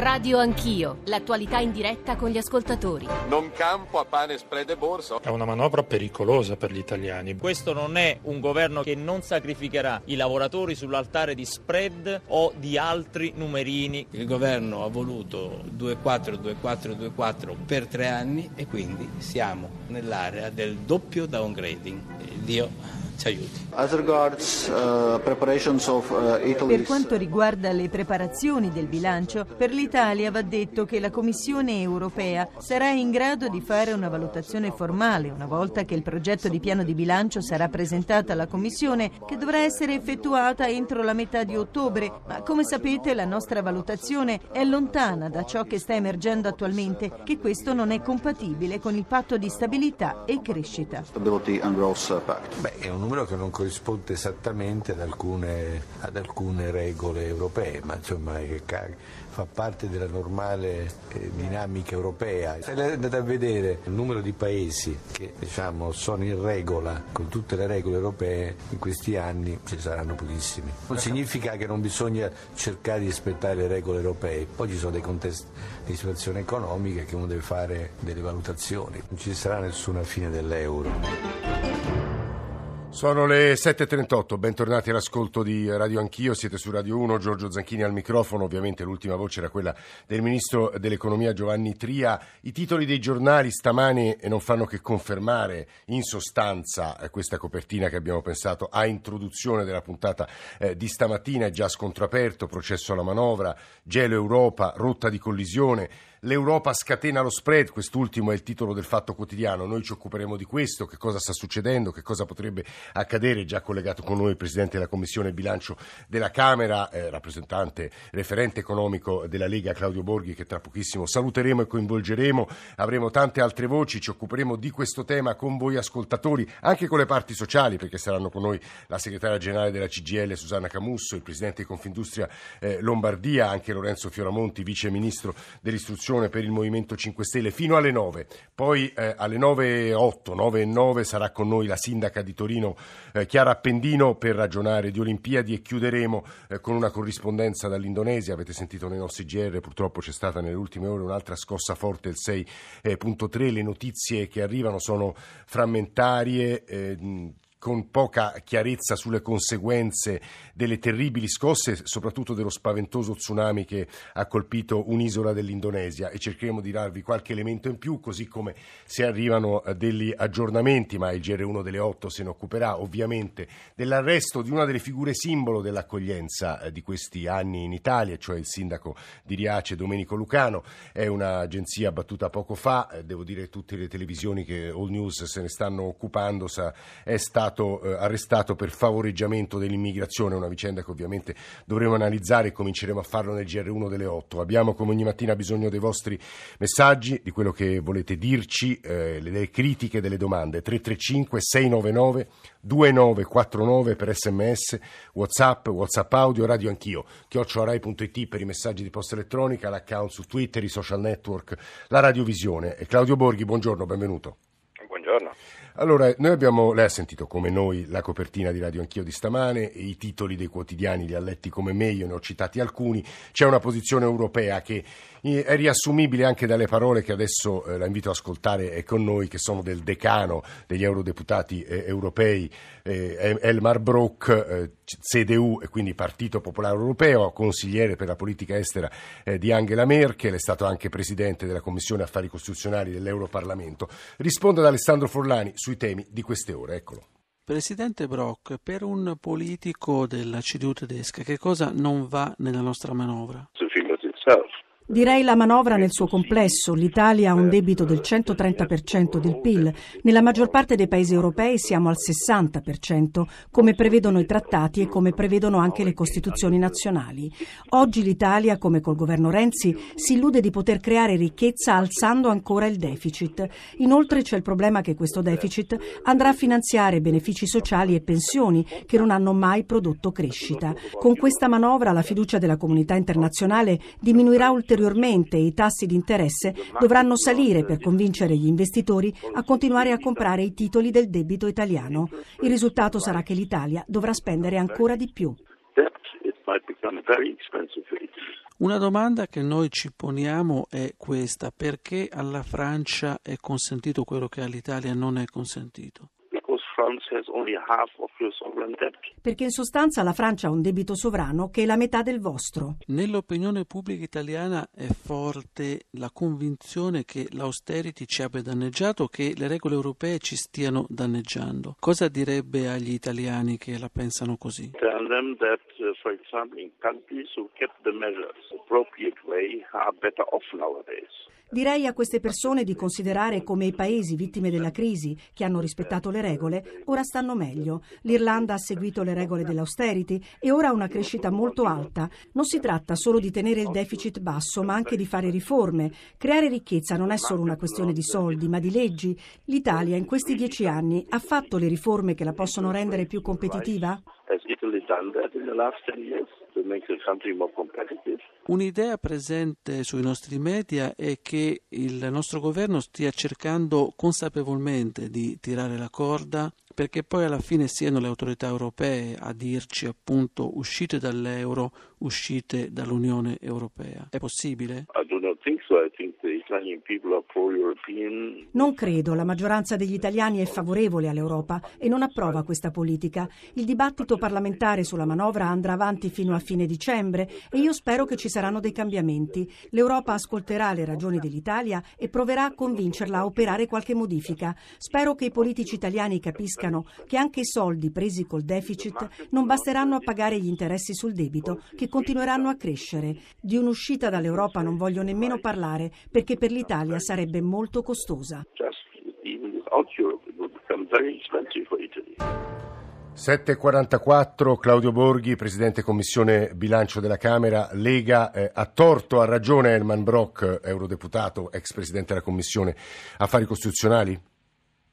Radio Anch'io, l'attualità in diretta con gli ascoltatori. Non campo a pane, spread e borsa. È una manovra pericolosa per gli italiani. Questo non è un governo che non sacrificherà i lavoratori sull'altare di spread o di altri numerini. Il governo ha voluto 2-4, 2-4, 2-4 per tre anni e quindi siamo nell'area del doppio downgrading. Dio ci aiuti. Uh, uh, per quanto riguarda le preparazioni del bilancio, per l'Italia va detto che la Commissione europea sarà in grado di fare una valutazione formale una volta che il progetto di piano di bilancio sarà presentato alla Commissione, che dovrà essere effettuata entro la metà di ottobre. Ma come sapete la nostra valutazione è lontana da ciò che sta emergendo attualmente, che questo non è compatibile con il patto di stabilità e crescita. Beh, è un numero che non corrisponde esattamente ad alcune, ad alcune regole europee, ma insomma fa parte della normale eh, dinamica europea. Se andate a vedere il numero di paesi che diciamo, sono in regola con tutte le regole europee, in questi anni ci saranno pochissimi. Non significa che non bisogna cercare di rispettare le regole europee, poi ci sono dei contesti di situazione economica che uno deve fare delle valutazioni, non ci sarà nessuna fine dell'euro. Sono le 7.38, bentornati all'ascolto di Radio Anch'io, siete su Radio 1, Giorgio Zanchini al microfono, ovviamente l'ultima voce era quella del Ministro dell'Economia Giovanni Tria. I titoli dei giornali stamani non fanno che confermare in sostanza eh, questa copertina che abbiamo pensato a introduzione della puntata eh, di stamattina, è già scontro aperto, processo alla manovra, gelo Europa, rotta di collisione. L'Europa scatena lo spread, quest'ultimo è il titolo del Fatto Quotidiano, noi ci occuperemo di questo, che cosa sta succedendo, che cosa potrebbe accadere, già collegato con noi il Presidente della Commissione Bilancio della Camera, eh, rappresentante, referente economico della Lega Claudio Borghi che tra pochissimo saluteremo e coinvolgeremo, avremo tante altre voci, ci occuperemo di questo tema con voi ascoltatori, anche con le parti sociali perché saranno con noi la segretaria generale della CGL Susanna Camusso, il Presidente di Confindustria eh, Lombardia, anche Lorenzo Fioramonti, Vice Ministro dell'Istruzione trasmissione per il Movimento 5 Stelle fino alle 9. Poi eh, alle 9.08, 9 e 9 sarà con noi la sindaca di Torino eh, Chiara Appendino per ragionare di Olimpiadi e chiuderemo eh, con una corrispondenza dall'Indonesia. Avete sentito nei nostri GR, purtroppo c'è stata nelle ultime ore un'altra scossa forte, il 6.3. Le notizie che arrivano sono frammentarie eh, con poca chiarezza sulle conseguenze delle terribili scosse, soprattutto dello spaventoso tsunami che ha colpito un'isola dell'Indonesia. E cercheremo di darvi qualche elemento in più, così come se arrivano eh, degli aggiornamenti, ma il GR1 delle 8 se ne occuperà ovviamente dell'arresto di una delle figure simbolo dell'accoglienza eh, di questi anni in Italia, cioè il sindaco di Riace Domenico Lucano, è un'agenzia battuta poco fa, eh, devo dire tutte le televisioni che All News se ne stanno occupando, è stato stato eh, arrestato per favoreggiamento dell'immigrazione, una vicenda che ovviamente dovremo analizzare e cominceremo a farlo nel GR1 delle 8. Abbiamo come ogni mattina bisogno dei vostri messaggi, di quello che volete dirci, eh, le critiche, delle domande. 335 699 2949 per sms, whatsapp, whatsapp audio, radio anch'io, chiocciorai.it per i messaggi di posta elettronica, l'account su Twitter, i social network, la radiovisione. E Claudio Borghi, buongiorno, benvenuto. Allora, noi abbiamo, lei ha sentito come noi la copertina di Radio Anch'io di stamane, i titoli dei quotidiani li ha letti come me, io ne ho citati alcuni, c'è una posizione europea che è riassumibile anche dalle parole che adesso eh, la invito ad ascoltare con noi, che sono del decano degli eurodeputati eh, europei, eh, Elmar Brock, CDU e quindi Partito Popolare Europeo, consigliere per la politica estera di Angela Merkel, è stato anche presidente della Commissione Affari Costituzionali dell'Europarlamento. Risponde ad Alessandro Forlani sui temi di queste ore. Eccolo. Presidente Brock, per un politico della CDU tedesca, che cosa non va nella nostra manovra? Direi la manovra nel suo complesso. L'Italia ha un debito del 130% del PIL. Nella maggior parte dei paesi europei siamo al 60%, come prevedono i trattati e come prevedono anche le costituzioni nazionali. Oggi l'Italia, come col governo Renzi, si illude di poter creare ricchezza alzando ancora il deficit. Inoltre c'è il problema che questo deficit andrà a finanziare benefici sociali e pensioni che non hanno mai prodotto crescita. Con questa manovra la fiducia della comunità internazionale diminuirà ulteriormente ulteriormente i tassi di interesse dovranno salire per convincere gli investitori a continuare a comprare i titoli del debito italiano. Il risultato sarà che l'Italia dovrà spendere ancora di più. Una domanda che noi ci poniamo è questa, perché alla Francia è consentito quello che all'Italia non è consentito? Perché in sostanza la Francia ha un debito sovrano che è la metà del vostro. Nell'opinione pubblica italiana è forte la convinzione che l'austerity ci abbia danneggiato, che le regole europee ci stiano danneggiando. Cosa direbbe agli italiani che la pensano così? Tell them that, uh, for example, in countries who kept the measures appropriate way are better off nowadays. Direi a queste persone di considerare come i paesi vittime della crisi, che hanno rispettato le regole, ora stanno meglio. L'Irlanda ha seguito le regole dell'austerity e ora ha una crescita molto alta. Non si tratta solo di tenere il deficit basso, ma anche di fare riforme. Creare ricchezza non è solo una questione di soldi, ma di leggi. L'Italia in questi dieci anni ha fatto le riforme che la possono rendere più competitiva? Un'idea presente sui nostri media è che il nostro governo stia cercando consapevolmente di tirare la corda perché poi alla fine siano le autorità europee a dirci appunto uscite dall'euro, uscite dall'Unione Europea. È possibile? Non credo, la maggioranza degli italiani è favorevole all'Europa e non approva questa politica. Il dibattito parlamentare sulla manovra andrà avanti fino a fine dicembre e io spero che ci saranno dei cambiamenti. L'Europa ascolterà le ragioni dell'Italia e proverà a convincerla a operare qualche modifica. Spero che i politici italiani capiscano che anche i soldi presi col deficit non basteranno a pagare gli interessi sul debito, che continueranno a crescere. Di un'uscita dall'Europa non voglio nemmeno parlare perché per l'Italia sarebbe molto costosa. 7.44 Claudio Borghi, Presidente Commissione Bilancio della Camera, Lega, eh, ha torto, ha ragione Herman Brock, Eurodeputato, ex Presidente della Commissione Affari Costituzionali?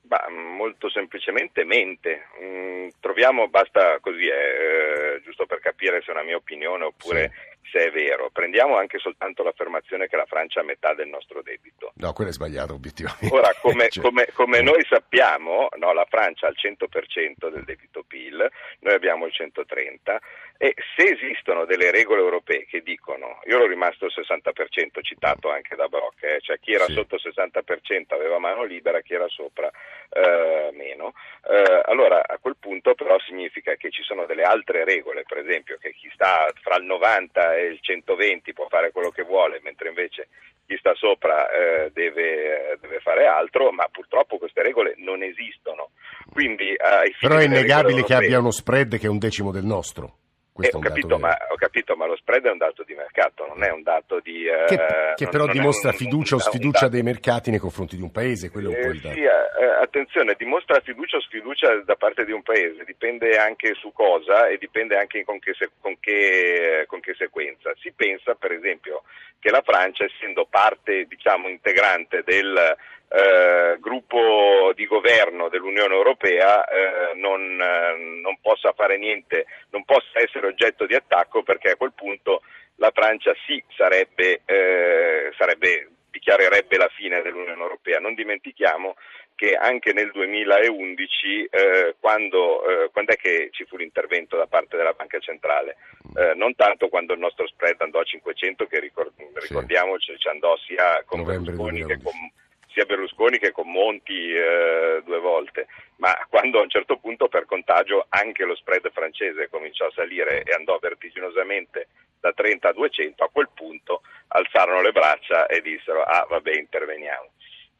Bah, molto semplicemente mente. Mm, troviamo, basta così, eh, giusto per capire se è una mia opinione oppure sì se è vero. Prendiamo anche soltanto l'affermazione che la Francia ha metà del nostro debito. No, quello è sbagliato obiettivamente. Ora, come, cioè... come, come noi sappiamo, no, la Francia ha il 100% del debito PIL, noi abbiamo il 130% e se esistono delle regole europee che dicono, io ero rimasto il 60% citato anche da Brock, eh, cioè chi era sì. sotto il 60% aveva mano libera, chi era sopra eh, meno, eh, allora a quel punto però significa che ci sono delle altre regole, per esempio che chi sta fra il 90 e il 120 può fare quello che vuole, mentre invece chi sta sopra eh, deve, deve, fare altro, ma purtroppo queste regole non esistono. Quindi, però è innegabile che abbia uno spread che è un decimo del nostro. Eh, ho, capito, ma, ho, capito, ma, lo spread è un dato di mercato, non è un dato di... Che, eh, che però non, dimostra non fiducia un, o sfiducia dei mercati nei confronti di un paese, quello è un po' il dato. Sì, eh, attenzione, dimostra fiducia o sfiducia da parte di un paese, dipende anche su cosa e dipende anche con che, con che, con che sequenza. Si pensa per esempio che la Francia, essendo parte diciamo, integrante del eh, gruppo di governo dell'Unione Europea eh, non, eh, non, possa fare niente, non possa essere oggetto di attacco perché a quel punto la Francia sì sarebbe, eh, sarebbe dichiarerebbe la fine dell'Unione Europea. Non dimentichiamo che anche nel 2011, eh, quando, eh, quando, è che ci fu l'intervento da parte della Banca Centrale? Eh, non tanto quando il nostro spread andò a 500, che ricord- ricordiamoci ci andò sia con Berlusconi che con sia Berlusconi che con Monti eh, due volte, ma quando a un certo punto per contagio anche lo spread francese cominciò a salire e andò vertiginosamente da 30 a 200, a quel punto alzarono le braccia e dissero ah vabbè interveniamo.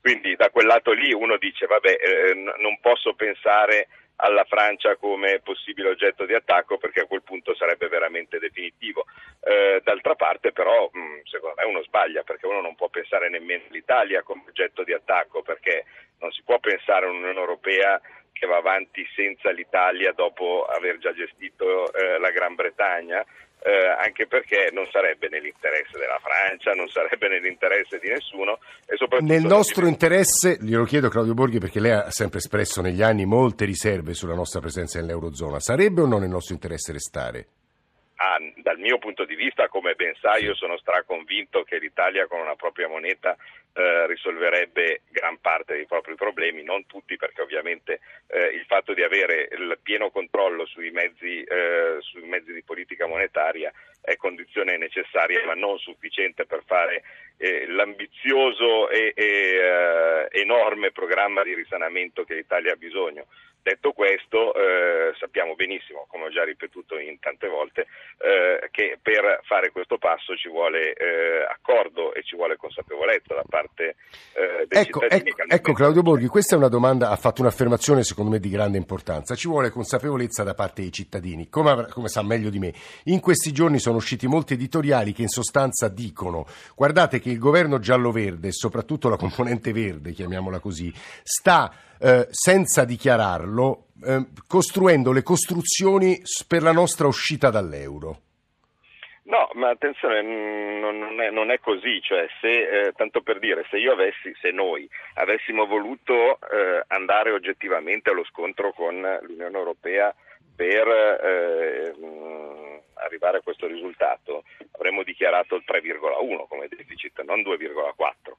Quindi da quel lato lì uno dice vabbè eh, non posso pensare alla Francia come possibile oggetto di attacco perché a quel punto sarebbe veramente definitivo. Eh, d'altra parte però mh, secondo me uno sbaglia perché uno non può pensare nemmeno all'Italia come oggetto di attacco perché non si può pensare a un'Unione Europea che va avanti senza l'Italia dopo aver già gestito eh, la Gran Bretagna eh, anche perché non sarebbe nell'interesse della Francia, non sarebbe nell'interesse di nessuno. E soprattutto Nel nostro di... interesse, glielo chiedo Claudio Borghi perché lei ha sempre espresso negli anni molte riserve sulla nostra presenza nell'Eurozona, sarebbe o no nel nostro interesse restare? ah, dal mio punto di vista, come ben sai, io sono straconvinto che l'Italia con una propria moneta eh, risolverebbe gran parte dei propri problemi, non tutti perché ovviamente eh, il fatto di avere il pieno controllo sui mezzi, eh, sui mezzi, di politica monetaria è condizione necessaria ma non sufficiente per fare eh, l'ambizioso e, e eh, enorme programma di risanamento che l'Italia ha bisogno. Detto questo, eh, sappiamo benissimo, come ho già ripetuto in tante volte, eh, che per fare questo passo ci vuole eh, accordo e ci vuole consapevolezza da parte eh, dei ecco, cittadini. Ecco, ecco Claudio Borghi, questa è una domanda, ha fatto un'affermazione secondo me di grande importanza. Ci vuole consapevolezza da parte dei cittadini. Come, come sa meglio di me, in questi giorni sono usciti molti editoriali che in sostanza dicono guardate che il governo giallo-verde, soprattutto la componente verde, chiamiamola così, sta eh, senza dichiararlo, eh, costruendo le costruzioni per la nostra uscita dall'euro. No, ma attenzione, non è, non è così, cioè se, eh, tanto per dire, se, avessi, se noi avessimo voluto eh, andare oggettivamente allo scontro con l'Unione Europea per eh, arrivare a questo risultato, avremmo dichiarato il 3,1 come deficit, non 2,4.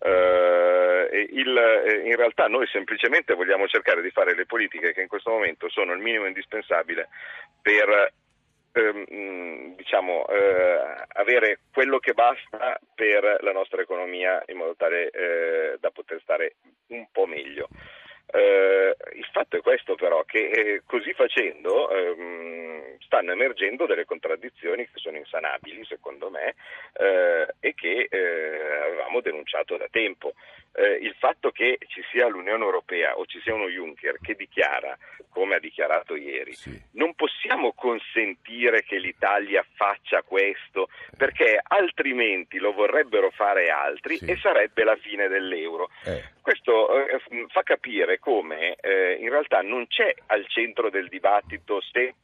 Uh, il, eh, in realtà noi semplicemente vogliamo cercare di fare le politiche che in questo momento sono il minimo indispensabile per ehm, diciamo, uh, avere quello che basta per la nostra economia in modo tale uh, da poter stare un po' meglio. Il fatto è questo però che così facendo ehm, stanno emergendo delle contraddizioni che sono insanabili secondo me e che avevamo denunciato da tempo. Eh, il fatto che ci sia l'Unione Europea o ci sia uno Juncker che dichiara, come ha dichiarato ieri, sì. non possiamo consentire che l'Italia faccia questo perché altrimenti lo vorrebbero fare altri sì. e sarebbe la fine dell'euro. Eh. Questo eh, fa capire come eh, in realtà non c'è al centro del dibattito se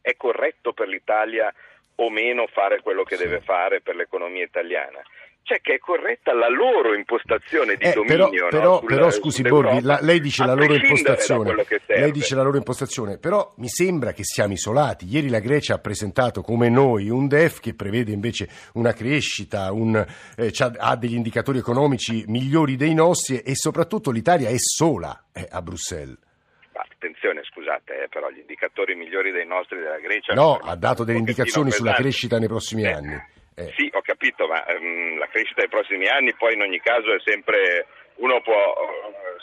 è corretto per l'Italia o meno fare quello che sì. deve fare per l'economia italiana cioè che è corretta la loro impostazione di eh, dominio. Però, però, no? Sulla, però scusi Borghi, la, lei dice la loro impostazione. Lei dice la loro impostazione, però mi sembra che siamo isolati. Ieri la Grecia ha presentato come noi un DEF che prevede invece una crescita, un, eh, ha degli indicatori economici migliori dei nostri e soprattutto l'Italia è sola eh, a Bruxelles. Ma attenzione, scusate, eh, però gli indicatori migliori dei nostri della Grecia. No, ha dato delle indicazioni sulla crescita nei prossimi eh, anni. Eh. Sì, ho capito, ma um, la crescita dei prossimi anni poi in ogni caso è sempre uno può,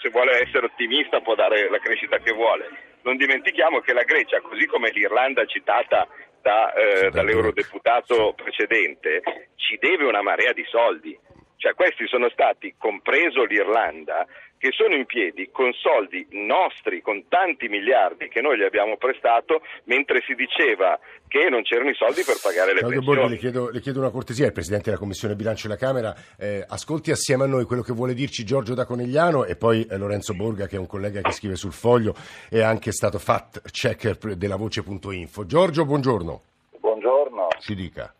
se vuole essere ottimista, può dare la crescita che vuole. Non dimentichiamo che la Grecia, così come l'Irlanda citata da, eh, dall'eurodeputato precedente, ci deve una marea di soldi. Cioè questi sono stati, compreso l'Irlanda, che sono in piedi con soldi nostri, con tanti miliardi che noi gli abbiamo prestato, mentre si diceva che non c'erano i soldi per pagare le Claudio pensioni. Borghi, le chiedo, le chiedo, una cortesia, il Presidente della Commissione Bilancio della Camera, eh, ascolti assieme a noi quello che vuole dirci Giorgio da Conegliano e poi eh, Lorenzo Borga che è un collega che scrive sul foglio e è anche stato fact checker della voce.info. Giorgio, buongiorno. Buongiorno. Si dica.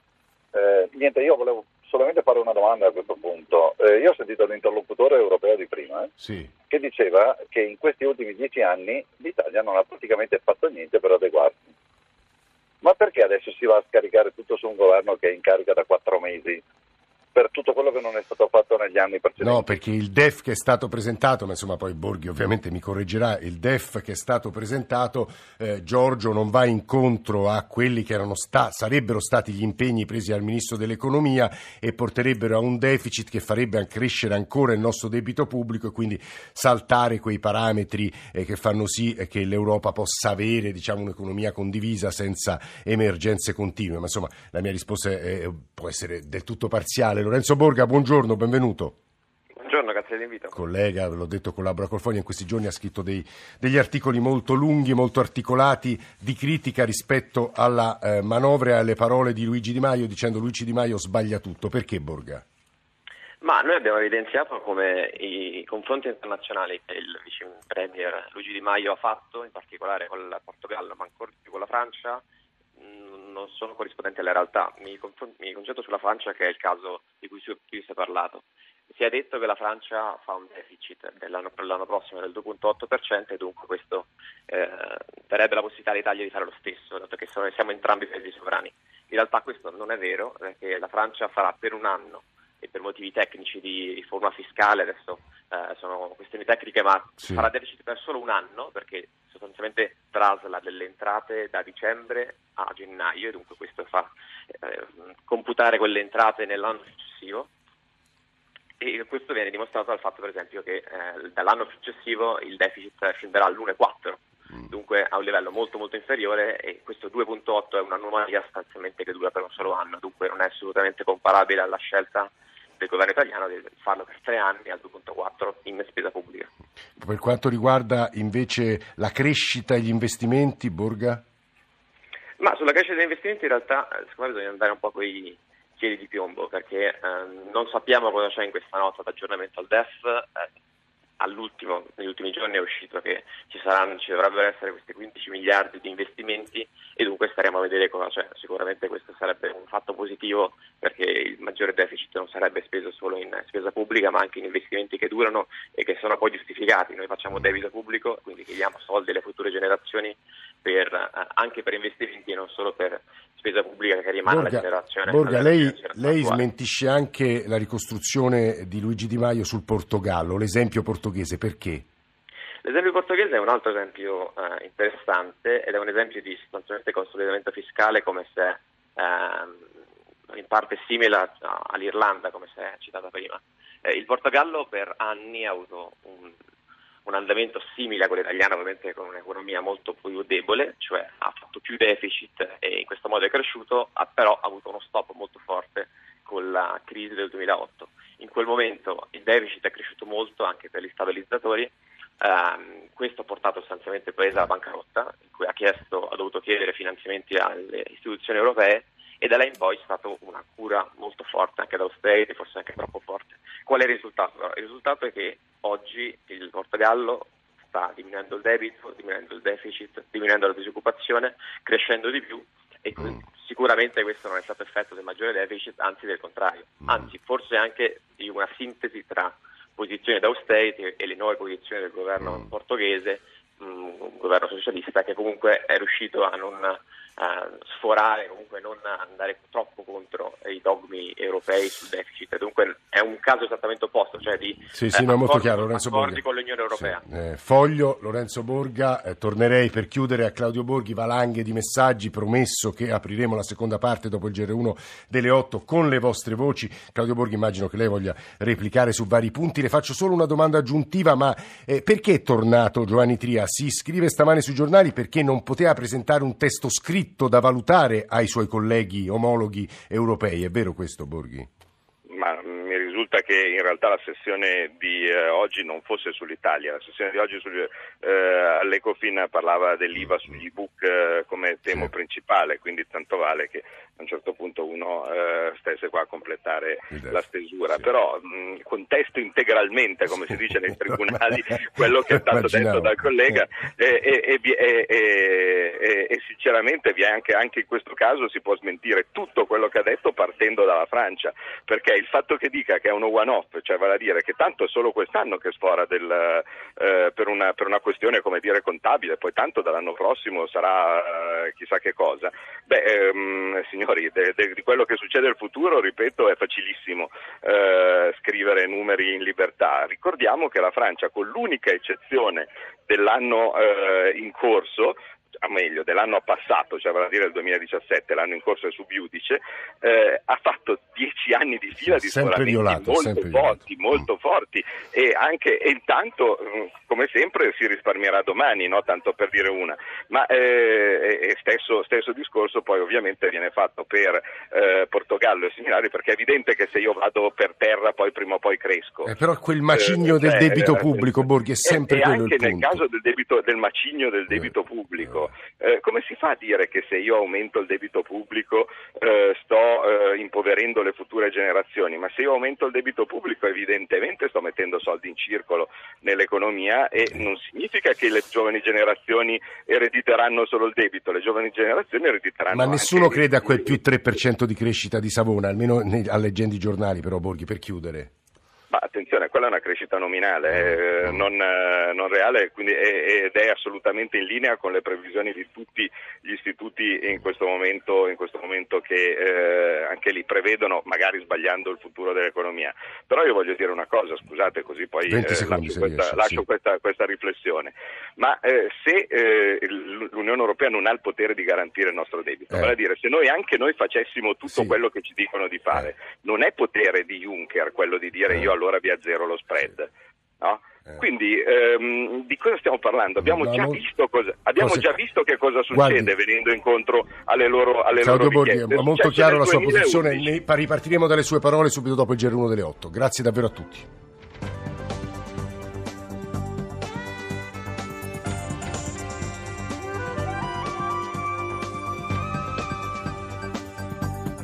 Eh, niente, io volevo solamente fare una domanda a questo punto. Eh, io ho sentito l'interlocutore europeo di prima sì. che diceva che in questi ultimi dieci anni l'Italia non ha praticamente fatto niente per adeguarsi. Ma perché adesso si va a scaricare tutto su un governo che è in carica da quattro mesi per tutto quello che non è stato fatto negli anni precedenti. No, perché il DEF che è stato presentato, ma insomma poi Borghi ovviamente mi correggerà, il DEF che è stato presentato, eh, Giorgio non va incontro a quelli che sta, sarebbero stati gli impegni presi dal Ministro dell'Economia e porterebbero a un deficit che farebbe crescere ancora il nostro debito pubblico e quindi saltare quei parametri eh, che fanno sì eh, che l'Europa possa avere diciamo, un'economia condivisa senza emergenze continue. Ma insomma la mia risposta è, può essere del tutto parziale Lorenzo Borga, buongiorno, benvenuto. Buongiorno, grazie dell'invito. Collega, ve l'ho detto, collabora col Foglia, in questi giorni ha scritto dei, degli articoli molto lunghi, molto articolati di critica rispetto alla eh, manovra e alle parole di Luigi Di Maio, dicendo Luigi Di Maio sbaglia tutto. Perché Borga? Ma noi abbiamo evidenziato come i confronti internazionali che il vice premier Luigi Di Maio ha fatto, in particolare con il Portogallo, ma ancora più con la Francia, non sono corrispondenti alla realtà. Mi, mi concentro sulla Francia, che è il caso di cui, cui si è parlato. si è detto che la Francia fa un deficit dell'anno, per l'anno prossimo del 2,8% e dunque questo eh, darebbe la possibilità all'Italia di fare lo stesso, dato che siamo entrambi paesi sovrani. In realtà questo non è vero, perché la Francia farà per un anno e per motivi tecnici di riforma fiscale, adesso eh, sono questioni tecniche, ma sì. farà deficit per solo un anno perché sostanzialmente trasla delle entrate da dicembre a gennaio e dunque questo fa eh, computare quelle entrate nell'anno successivo e questo viene dimostrato dal fatto per esempio che eh, dall'anno successivo il deficit scenderà all'1,4 mm. dunque a un livello molto molto inferiore e questo 2.8 è un'anomalia sostanzialmente che dura per un solo anno, dunque non è assolutamente comparabile alla scelta del governo italiano di farlo per tre anni al 2.4 in spesa pubblica. Per quanto riguarda invece la crescita e gli investimenti, Borga? Ma sulla crescita degli investimenti in realtà eh, secondo me bisogna andare un po' con i piedi di piombo perché eh, non sappiamo cosa c'è in questa nota d'aggiornamento al DEF. Eh, all'ultimo, negli ultimi giorni è uscito che ci, saranno, ci dovrebbero essere questi 15 miliardi di investimenti e dunque staremo a vedere cosa c'è. Sicuramente questo sarebbe un fatto positivo perché il maggiore deficit non sarebbe speso solo in spesa pubblica ma anche in investimenti che durano e che sono poi giustificati. Noi facciamo debito pubblico, quindi chiediamo soldi alle future generazioni per, eh, anche per investimenti e non solo per spesa pubblica che rimane Borga, alla generazione. Borga, lei, lei smentisce anche la ricostruzione di Luigi Di Maio sul Portogallo, l'esempio portoghese, perché? L'esempio portoghese è un altro esempio eh, interessante ed è un esempio di sostanzialmente consolidamento fiscale come se eh, in parte simile all'Irlanda, come si è citata prima. Eh, il Portogallo per anni ha avuto un un andamento simile a quello italiano, ovviamente con un'economia molto più debole, cioè ha fatto più deficit e in questo modo è cresciuto, ha però avuto uno stop molto forte con la crisi del 2008. In quel momento il deficit è cresciuto molto anche per gli stabilizzatori, Um, questo ha portato sostanzialmente il paese alla bancarotta, in cui ha, chiesto, ha dovuto chiedere finanziamenti alle istituzioni europee e da là in poi c'è stata una cura molto forte anche da austerity, forse anche troppo forte. Qual è il risultato? Il risultato è che oggi il Portogallo sta diminuendo il debito, diminuendo il deficit, diminuendo la disoccupazione, crescendo di più e mm. sicuramente questo non è stato effetto del maggiore deficit, anzi del contrario, mm. anzi forse anche di una sintesi tra posizioni d'austerity e le nuove posizioni del governo mm. portoghese, un governo socialista che comunque è riuscito a non sforare, comunque non andare troppo contro i dogmi europei sul deficit. Dunque è un caso esattamente opposto, cioè di sì, sì, eh, no, accordi, molto chiaro, con l'Unione Europea. Sì. Eh, foglio, Lorenzo Borga, eh, tornerei per chiudere a Claudio Borghi, valanghe di messaggi, promesso che apriremo la seconda parte dopo il GR1 delle 8 con le vostre voci. Claudio Borghi immagino che lei voglia replicare su vari punti, le faccio solo una domanda aggiuntiva, ma eh, perché è tornato Giovanni Tria? Si scrive stamane sui giornali perché non poteva presentare un testo scritto da valutare ai suoi colleghi omologhi europei. È vero questo, Borghi? Ma risulta che in realtà la sessione di eh, oggi non fosse sull'Italia, la sessione di oggi sul, eh, all'Ecofin parlava dell'IVA sugli ebook eh, come tema principale, quindi tanto vale che a un certo punto uno eh, stesse qua a completare la stesura, sì. però mh, contesto integralmente, come si dice nei tribunali, quello che è stato detto dal collega e, e, e, e sinceramente anche, anche, in questo caso si può smentire tutto quello che ha detto partendo dalla Francia, perché il fatto che dica che è uno one-off, cioè vale a dire che tanto è solo quest'anno che sfora del, eh, per, una, per, una, questione come dire contabile, poi tanto dall'anno prossimo sarà eh, chissà che cosa. Beh, ehm, signor signori, de, de, di quello che succede nel futuro, ripeto, è facilissimo eh, scrivere numeri in libertà. Ricordiamo che la Francia, con l'unica eccezione dell'anno eh, in corso, a meglio, dell'anno passato, cioè vale a dire il 2017, l'anno in corso è subiudice, eh, ha fatto dieci anni di fila di sforamenti molto forti, molto mm. forti e anche e intanto, mm, come sempre, si risparmierà domani, no? tanto per dire una, ma eh, stesso, stesso, discorso poi ovviamente viene fatto per eh, Portogallo e similari perché è evidente che se io vado per terra poi prima o poi cresco. Eh, però quel macigno del cioè, debito eh, pubblico, Borghi, è sempre e quello anche nel caso del, debito, del macigno del debito pubblico eh, come si fa a dire che se io aumento il debito pubblico eh, sto eh, impoverendo le future generazioni? Ma se io aumento il debito pubblico evidentemente sto mettendo soldi in circolo nell'economia e non significa che le giovani generazioni erediteranno solo il debito, le giovani generazioni erediteranno Ma nessuno crede a quel più 3% di crescita di Savona, almeno leggendo i giornali però Borghi, per chiudere. Ma attenzione, quella è una crescita nominale, eh, non, eh, non, reale quindi, è, ed è assolutamente in linea con le previsioni di tutti gli istituti in questo momento, in questo momento che eh, anche lì prevedono, magari sbagliando, il futuro dell'economia. Però io voglio dire una cosa, scusate, così poi eh, lascio, questa, riesce, lascio sì. questa, questa, riflessione. Ma eh, se eh, l'Unione Europea non ha il potere di garantire il nostro debito, vale a dire se noi anche noi facessimo tutto sì. quello che ci dicono di fare, non è potere di Juncker quello di dire io allora vi azzero lo spread. No? Eh. Quindi ehm, di cosa stiamo parlando? Abbiamo, no, già, non... visto cosa, abbiamo cosa... già, visto che cosa succede Guardi. venendo incontro alle loro, alle Claudio loro Borghi, è molto chiaro la sua posizione, ne ripartiremo dalle sue parole subito dopo il GR1 delle 8. Grazie davvero a tutti.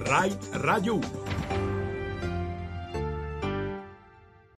RAI Radio 1